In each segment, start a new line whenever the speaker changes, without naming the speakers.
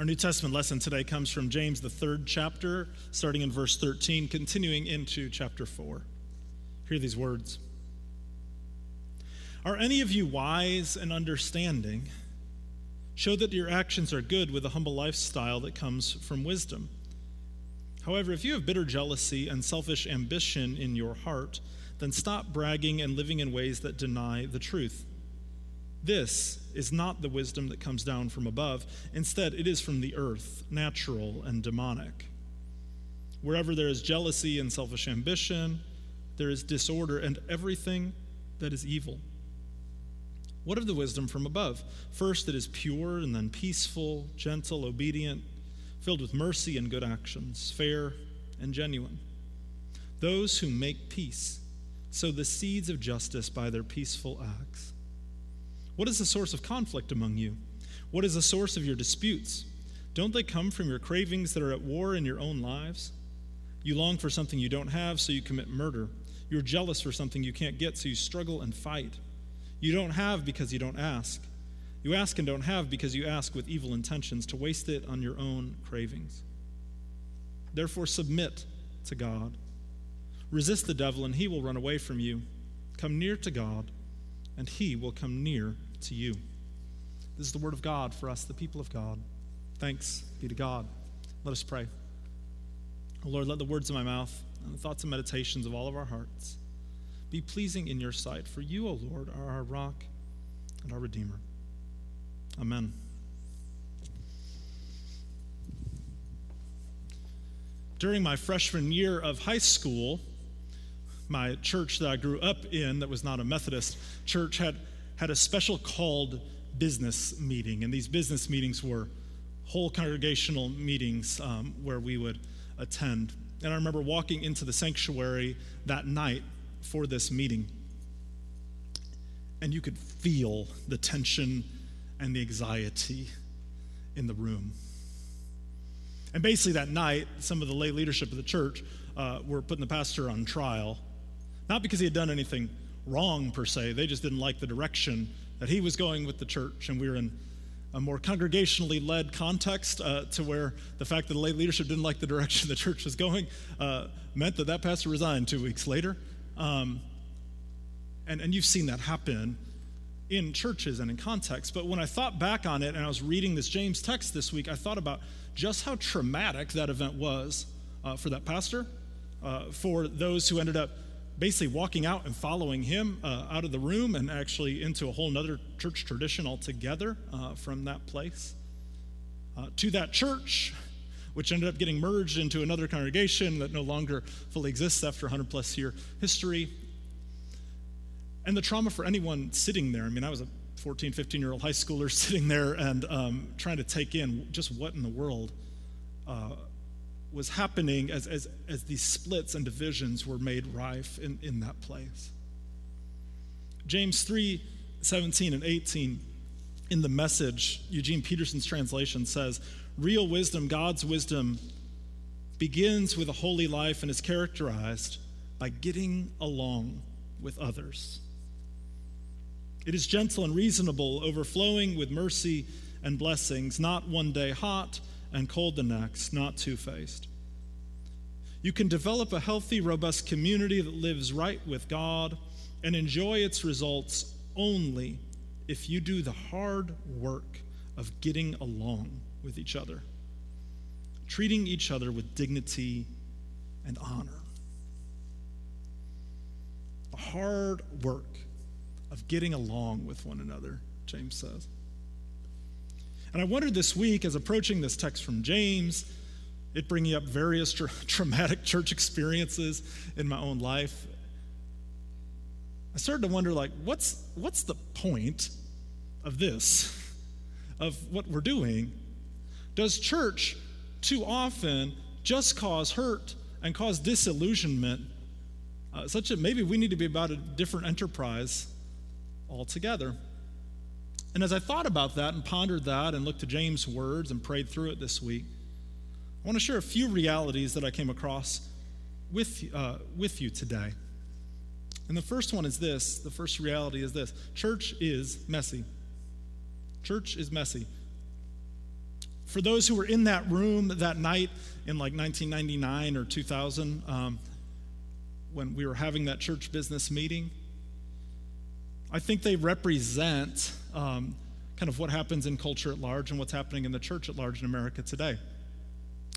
Our New Testament lesson today comes from James, the third chapter, starting in verse 13, continuing into chapter 4. Hear these words Are any of you wise and understanding? Show that your actions are good with a humble lifestyle that comes from wisdom. However, if you have bitter jealousy and selfish ambition in your heart, then stop bragging and living in ways that deny the truth. This is not the wisdom that comes down from above. Instead, it is from the earth, natural and demonic. Wherever there is jealousy and selfish ambition, there is disorder and everything that is evil. What of the wisdom from above? First, it is pure, and then peaceful, gentle, obedient, filled with mercy and good actions, fair and genuine. Those who make peace sow the seeds of justice by their peaceful acts. What is the source of conflict among you? What is the source of your disputes? Don't they come from your cravings that are at war in your own lives? You long for something you don't have, so you commit murder. You're jealous for something you can't get, so you struggle and fight. You don't have because you don't ask. You ask and don't have because you ask with evil intentions to waste it on your own cravings. Therefore, submit to God. Resist the devil, and he will run away from you. Come near to God, and he will come near to you. This is the word of God for us, the people of God. Thanks be to God. Let us pray. Lord, let the words of my mouth and the thoughts and meditations of all of our hearts be pleasing in your sight, for you, O Lord, are our rock and our Redeemer. Amen. During my freshman year of high school, my church that I grew up in, that was not a Methodist church, had had a special called business meeting. And these business meetings were whole congregational meetings um, where we would attend. And I remember walking into the sanctuary that night for this meeting. And you could feel the tension and the anxiety in the room. And basically, that night, some of the lay leadership of the church uh, were putting the pastor on trial, not because he had done anything wrong per se. They just didn't like the direction that he was going with the church. And we were in a more congregationally led context uh, to where the fact that the lay leadership didn't like the direction the church was going uh, meant that that pastor resigned two weeks later. Um, and, and you've seen that happen in churches and in context. But when I thought back on it and I was reading this James text this week, I thought about just how traumatic that event was uh, for that pastor, uh, for those who ended up basically walking out and following him uh, out of the room and actually into a whole other church tradition altogether uh, from that place. Uh, to that church, which ended up getting merged into another congregation that no longer fully exists after 100 plus year history. And the trauma for anyone sitting there. I mean, I was a 14, 15 year old high schooler sitting there and um, trying to take in just what in the world uh, was happening as, as, as these splits and divisions were made rife in, in that place. James 3 17 and 18 in the message, Eugene Peterson's translation says, Real wisdom, God's wisdom, begins with a holy life and is characterized by getting along with others. It is gentle and reasonable, overflowing with mercy and blessings, not one day hot and cold the next, not two faced. You can develop a healthy, robust community that lives right with God and enjoy its results only if you do the hard work of getting along with each other, treating each other with dignity and honor. The hard work of getting along with one another, James says. And I wondered this week, as approaching this text from James, it bringing up various tra- traumatic church experiences in my own life. I started to wonder, like, what's, what's the point of this, of what we're doing? Does church too often just cause hurt and cause disillusionment, uh, such that maybe we need to be about a different enterprise altogether? And as I thought about that and pondered that and looked to James' words and prayed through it this week, I want to share a few realities that I came across with, uh, with you today. And the first one is this the first reality is this church is messy. Church is messy. for those who were in that room that night in like 1999 or 2000, um, when we were having that church business meeting, I think they represent um, kind of what happens in culture at large and what's happening in the church at large in America today.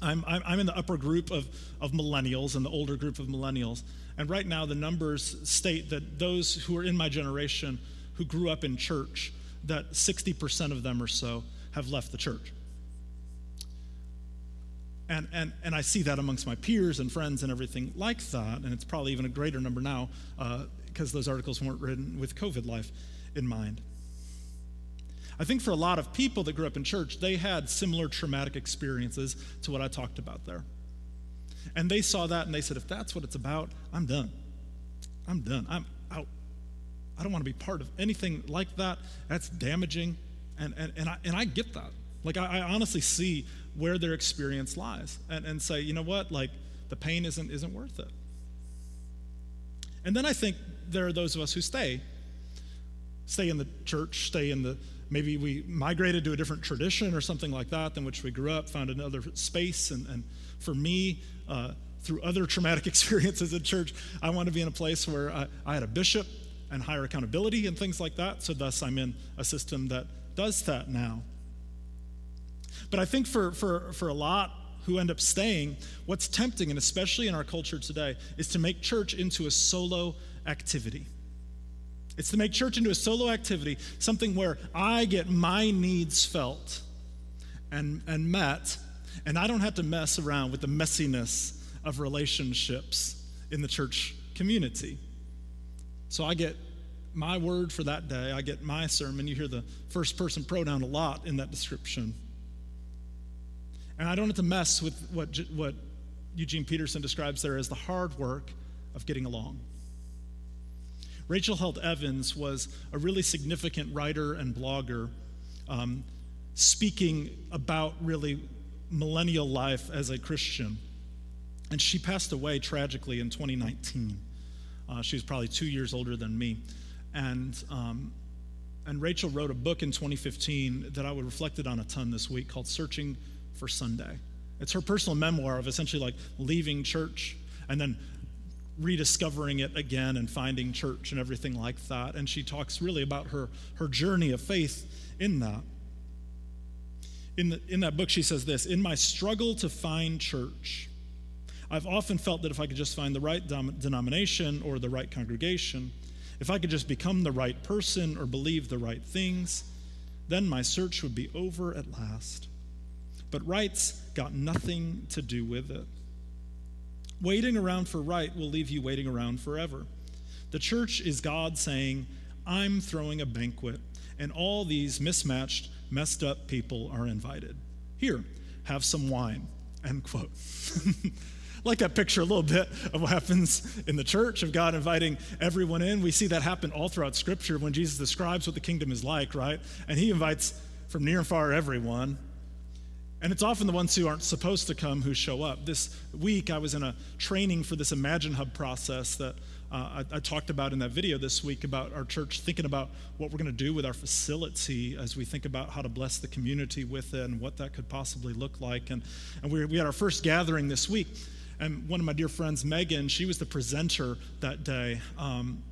I'm, I'm in the upper group of, of millennials and the older group of millennials. And right now, the numbers state that those who are in my generation who grew up in church, that 60% of them or so have left the church. And, and, and I see that amongst my peers and friends and everything like that. And it's probably even a greater number now because those articles weren't written with COVID life in mind. I think for a lot of people that grew up in church, they had similar traumatic experiences to what I talked about there. And they saw that and they said, if that's what it's about, I'm done. I'm done. I'm out. I don't want to be part of anything like that. That's damaging. And, and, and, I, and I get that. Like, I, I honestly see where their experience lies and, and say, you know what, like the pain isn't, isn't worth it. And then I think there are those of us who stay, stay in the church, stay in the, maybe we migrated to a different tradition or something like that than which we grew up, found another space. And, and for me, uh, through other traumatic experiences in church, I want to be in a place where I, I had a bishop and higher accountability and things like that. So, thus, I'm in a system that does that now. But I think for, for, for a lot who end up staying, what's tempting, and especially in our culture today, is to make church into a solo activity. It's to make church into a solo activity, something where I get my needs felt and, and met, and I don't have to mess around with the messiness of relationships in the church community. So I get my word for that day, I get my sermon. You hear the first person pronoun a lot in that description. And I don't have to mess with what, what Eugene Peterson describes there as the hard work of getting along. Rachel Held Evans was a really significant writer and blogger um, speaking about really millennial life as a Christian. And she passed away tragically in 2019. Uh, she was probably two years older than me. And, um, and Rachel wrote a book in 2015 that I would reflected on a ton this week called Searching for Sunday. It's her personal memoir of essentially like leaving church and then rediscovering it again and finding church and everything like that. And she talks really about her, her journey of faith in that. In, the, in that book, she says this In my struggle to find church, I've often felt that if I could just find the right dom- denomination or the right congregation, if I could just become the right person or believe the right things, then my search would be over at last. But right's got nothing to do with it. Waiting around for right will leave you waiting around forever. The church is God saying, I'm throwing a banquet, and all these mismatched, messed up people are invited. Here, have some wine. End quote. like that picture a little bit of what happens in the church of God inviting everyone in. We see that happen all throughout Scripture when Jesus describes what the kingdom is like, right? And he invites from near and far everyone. And it's often the ones who aren't supposed to come who show up. This week, I was in a training for this Imagine Hub process that uh, I, I, talked about in that video this week about our church thinking about what we're going to do with our facility as we think about how to bless the community with it and what that could possibly look like. And, and we, we had our first gathering this week. And one of my dear friends, Megan, she was the presenter that day um,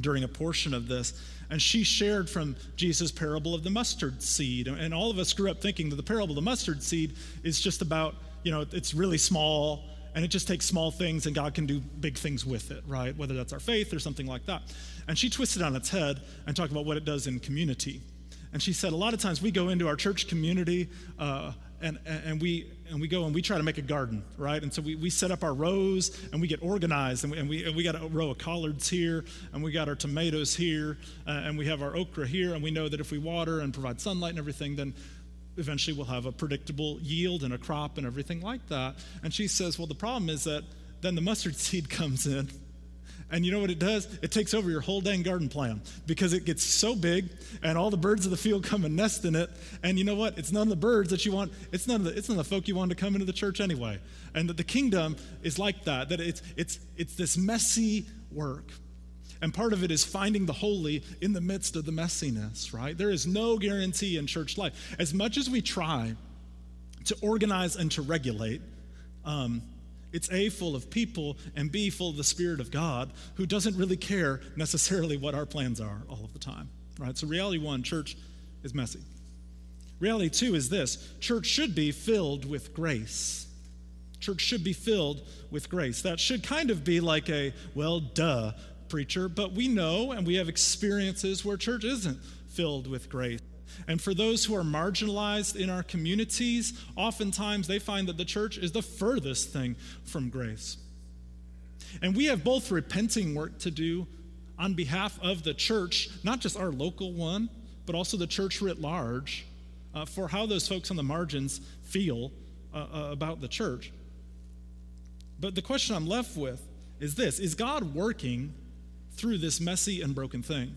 during a portion of this and she shared from Jesus' parable of the mustard seed. And all of us grew up thinking that the parable of the mustard seed is just about, you know, it's really small and it just takes small things and God can do big things with it, right? Whether that's our faith or something like that. And she twisted on its head and talked about what it does in community. And she said, a lot of times we go into our church community uh, and, and, we, and we go and we try to make a garden, right? And so we, we set up our rows and we get organized and we, and we, and we got a row of collards here and we got our tomatoes here uh, and we have our okra here and we know that if we water and provide sunlight and everything, then eventually we'll have a predictable yield and a crop and everything like that. And she says, well, the problem is that then the mustard seed comes in and you know what it does? It takes over your whole dang garden plan because it gets so big and all the birds of the field come and nest in it. And you know what? It's none of the birds that you want, it's none of the, it's none of the folk you want to come into the church anyway. And that the kingdom is like that, that it's, it's, it's this messy work. And part of it is finding the holy in the midst of the messiness, right? There is no guarantee in church life. As much as we try to organize and to regulate. Um, it's A, full of people, and B, full of the Spirit of God, who doesn't really care necessarily what our plans are all of the time. Right? So, reality one, church is messy. Reality two is this church should be filled with grace. Church should be filled with grace. That should kind of be like a, well, duh, preacher, but we know and we have experiences where church isn't filled with grace. And for those who are marginalized in our communities, oftentimes they find that the church is the furthest thing from grace. And we have both repenting work to do on behalf of the church, not just our local one, but also the church writ large, uh, for how those folks on the margins feel uh, uh, about the church. But the question I'm left with is this Is God working through this messy and broken thing?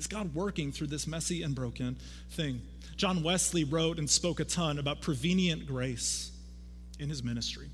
Is God working through this messy and broken thing? John Wesley wrote and spoke a ton about prevenient grace in his ministry.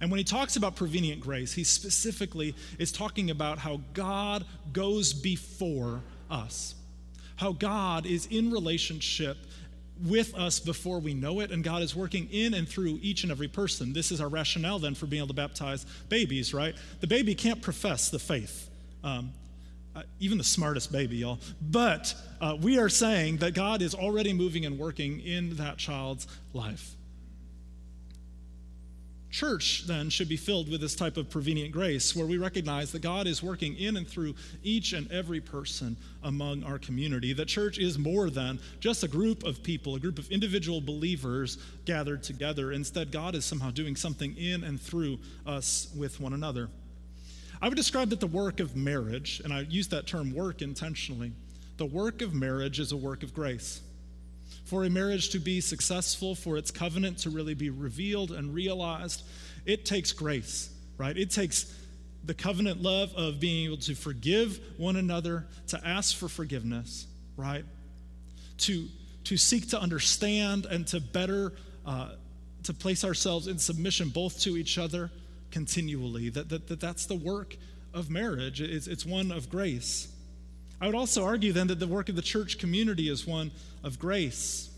And when he talks about prevenient grace, he specifically is talking about how God goes before us, how God is in relationship with us before we know it, and God is working in and through each and every person. This is our rationale then for being able to baptize babies, right? The baby can't profess the faith. Um, uh, even the smartest baby, y'all. But uh, we are saying that God is already moving and working in that child's life. Church, then, should be filled with this type of prevenient grace where we recognize that God is working in and through each and every person among our community. That church is more than just a group of people, a group of individual believers gathered together. Instead, God is somehow doing something in and through us with one another. I would describe that the work of marriage, and I use that term work intentionally, the work of marriage is a work of grace. For a marriage to be successful, for its covenant to really be revealed and realized, it takes grace, right? It takes the covenant love of being able to forgive one another, to ask for forgiveness, right? To, to seek to understand and to better, uh, to place ourselves in submission both to each other continually. That, that, that that's the work of marriage, it's, it's one of grace. I would also argue then that the work of the church community is one of grace.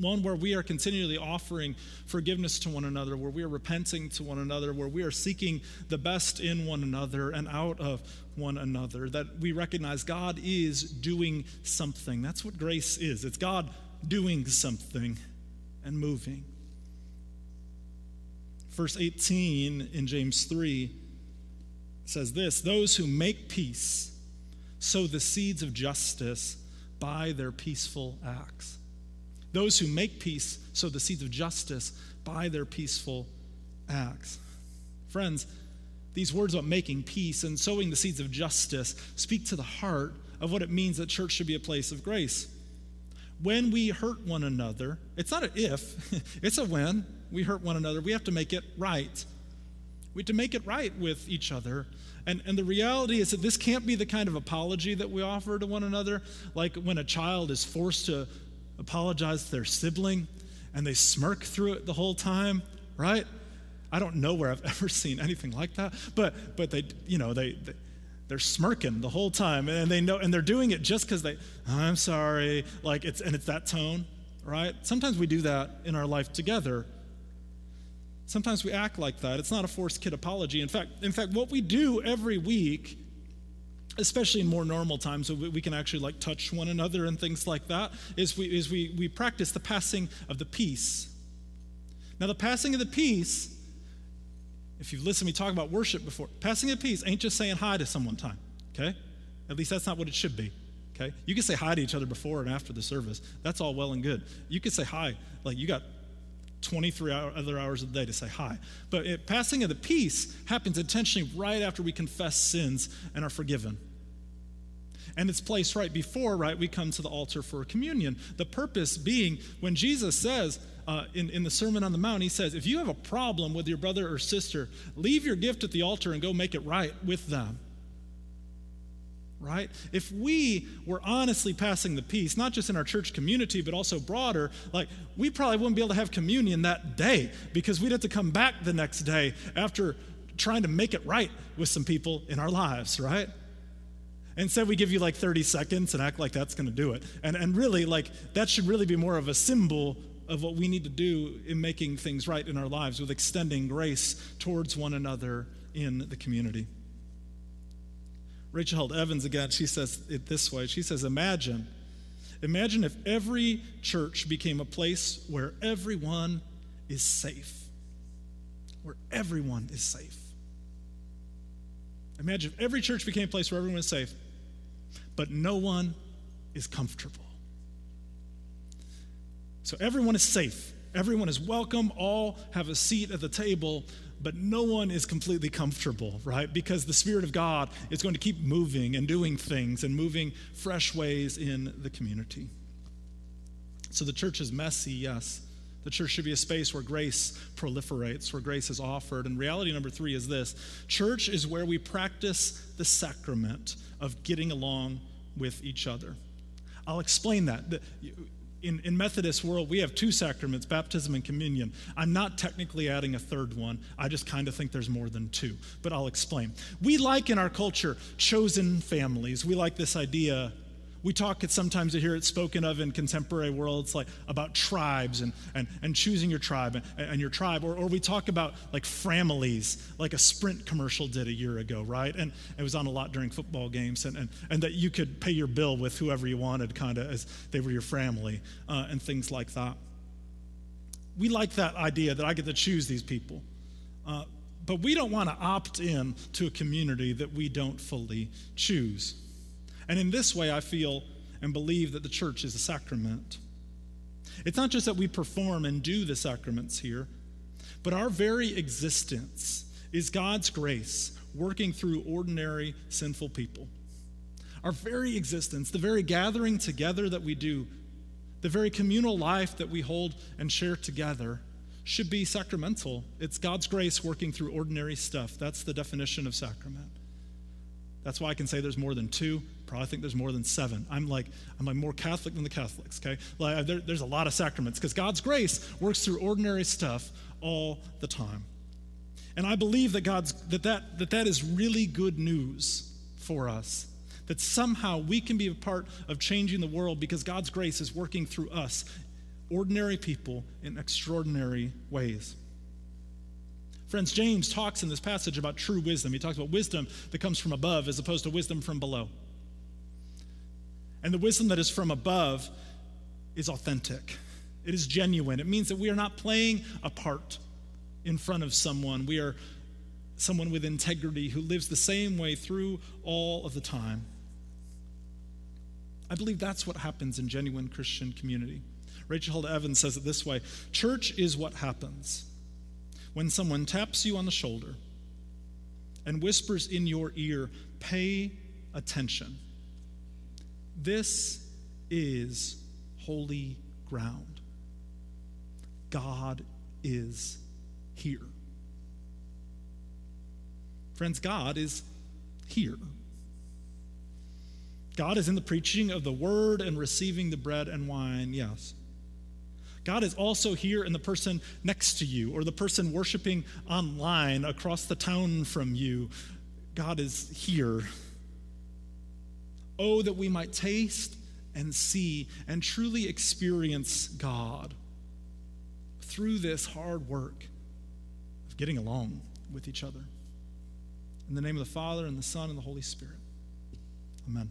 One where we are continually offering forgiveness to one another, where we are repenting to one another, where we are seeking the best in one another and out of one another. That we recognize God is doing something. That's what grace is it's God doing something and moving. Verse 18 in James 3 says this Those who make peace sow the seeds of justice by their peaceful acts. Those who make peace sow the seeds of justice by their peaceful acts. Friends, these words about making peace and sowing the seeds of justice speak to the heart of what it means that church should be a place of grace. When we hurt one another, it's not an if, it's a when we hurt one another, we have to make it right. We have to make it right with each other. And, and the reality is that this can't be the kind of apology that we offer to one another, like when a child is forced to apologize to their sibling and they smirk through it the whole time, right? I don't know where I've ever seen anything like that, but but they you know they, they they're smirking the whole time and they know and they're doing it just because they i'm sorry like it's and it's that tone right sometimes we do that in our life together Sometimes we act like that. It's not a forced kid apology. In fact, in fact, what we do every week, especially in more normal times, so we can actually like touch one another and things like that, is we is we we practice the passing of the peace. Now, the passing of the peace, if you've listened to me talk about worship before, passing of the peace ain't just saying hi to someone time, okay? At least that's not what it should be. Okay? You can say hi to each other before and after the service. That's all well and good. You can say hi, like you got 23 hour, other hours of the day to say hi. But it, passing of the peace happens intentionally right after we confess sins and are forgiven. And it's placed right before, right, we come to the altar for communion. The purpose being when Jesus says uh, in, in the Sermon on the Mount, he says, if you have a problem with your brother or sister, leave your gift at the altar and go make it right with them right? If we were honestly passing the peace, not just in our church community, but also broader, like we probably wouldn't be able to have communion that day because we'd have to come back the next day after trying to make it right with some people in our lives, right? Instead, we give you like 30 seconds and act like that's going to do it. And, and really, like, that should really be more of a symbol of what we need to do in making things right in our lives with extending grace towards one another in the community. Rachel Held Evans again, she says it this way. She says, Imagine, imagine if every church became a place where everyone is safe. Where everyone is safe. Imagine if every church became a place where everyone is safe, but no one is comfortable. So everyone is safe. Everyone is welcome. All have a seat at the table, but no one is completely comfortable, right? Because the Spirit of God is going to keep moving and doing things and moving fresh ways in the community. So the church is messy, yes. The church should be a space where grace proliferates, where grace is offered. And reality number three is this church is where we practice the sacrament of getting along with each other. I'll explain that in, in Methodist world, we have two sacraments, baptism and communion. I'm not technically adding a third one. I just kind of think there's more than two, but I'll explain. We like in our culture chosen families. We like this idea we talk it sometimes to hear it spoken of in contemporary worlds like about tribes and, and, and choosing your tribe and, and your tribe. Or, or we talk about like families like a sprint commercial did a year ago right? And it was on a lot during football games and, and, and that you could pay your bill with whoever you wanted kind of as they were your family uh, and things like that. We like that idea that i get to choose these people uh, but we don't want to opt in to a community that we don't fully choose and in this way, I feel and believe that the church is a sacrament. It's not just that we perform and do the sacraments here, but our very existence is God's grace working through ordinary sinful people. Our very existence, the very gathering together that we do, the very communal life that we hold and share together should be sacramental. It's God's grace working through ordinary stuff. That's the definition of sacrament. That's why I can say there's more than two. Probably think there's more than seven. I'm like, I'm like more Catholic than the Catholics, okay? Like, there, there's a lot of sacraments because God's grace works through ordinary stuff all the time. And I believe that God's that that, that, that is really good news for us. That somehow we can be a part of changing the world because God's grace is working through us, ordinary people, in extraordinary ways. Friends, James talks in this passage about true wisdom. He talks about wisdom that comes from above as opposed to wisdom from below. And the wisdom that is from above is authentic, it is genuine. It means that we are not playing a part in front of someone. We are someone with integrity who lives the same way through all of the time. I believe that's what happens in genuine Christian community. Rachel Held Evans says it this way Church is what happens when someone taps you on the shoulder and whispers in your ear, pay attention. This is holy ground. God is here. Friends, God is here. God is in the preaching of the word and receiving the bread and wine, yes. God is also here in the person next to you or the person worshiping online across the town from you. God is here. Oh, that we might taste and see and truly experience God through this hard work of getting along with each other. In the name of the Father, and the Son, and the Holy Spirit. Amen.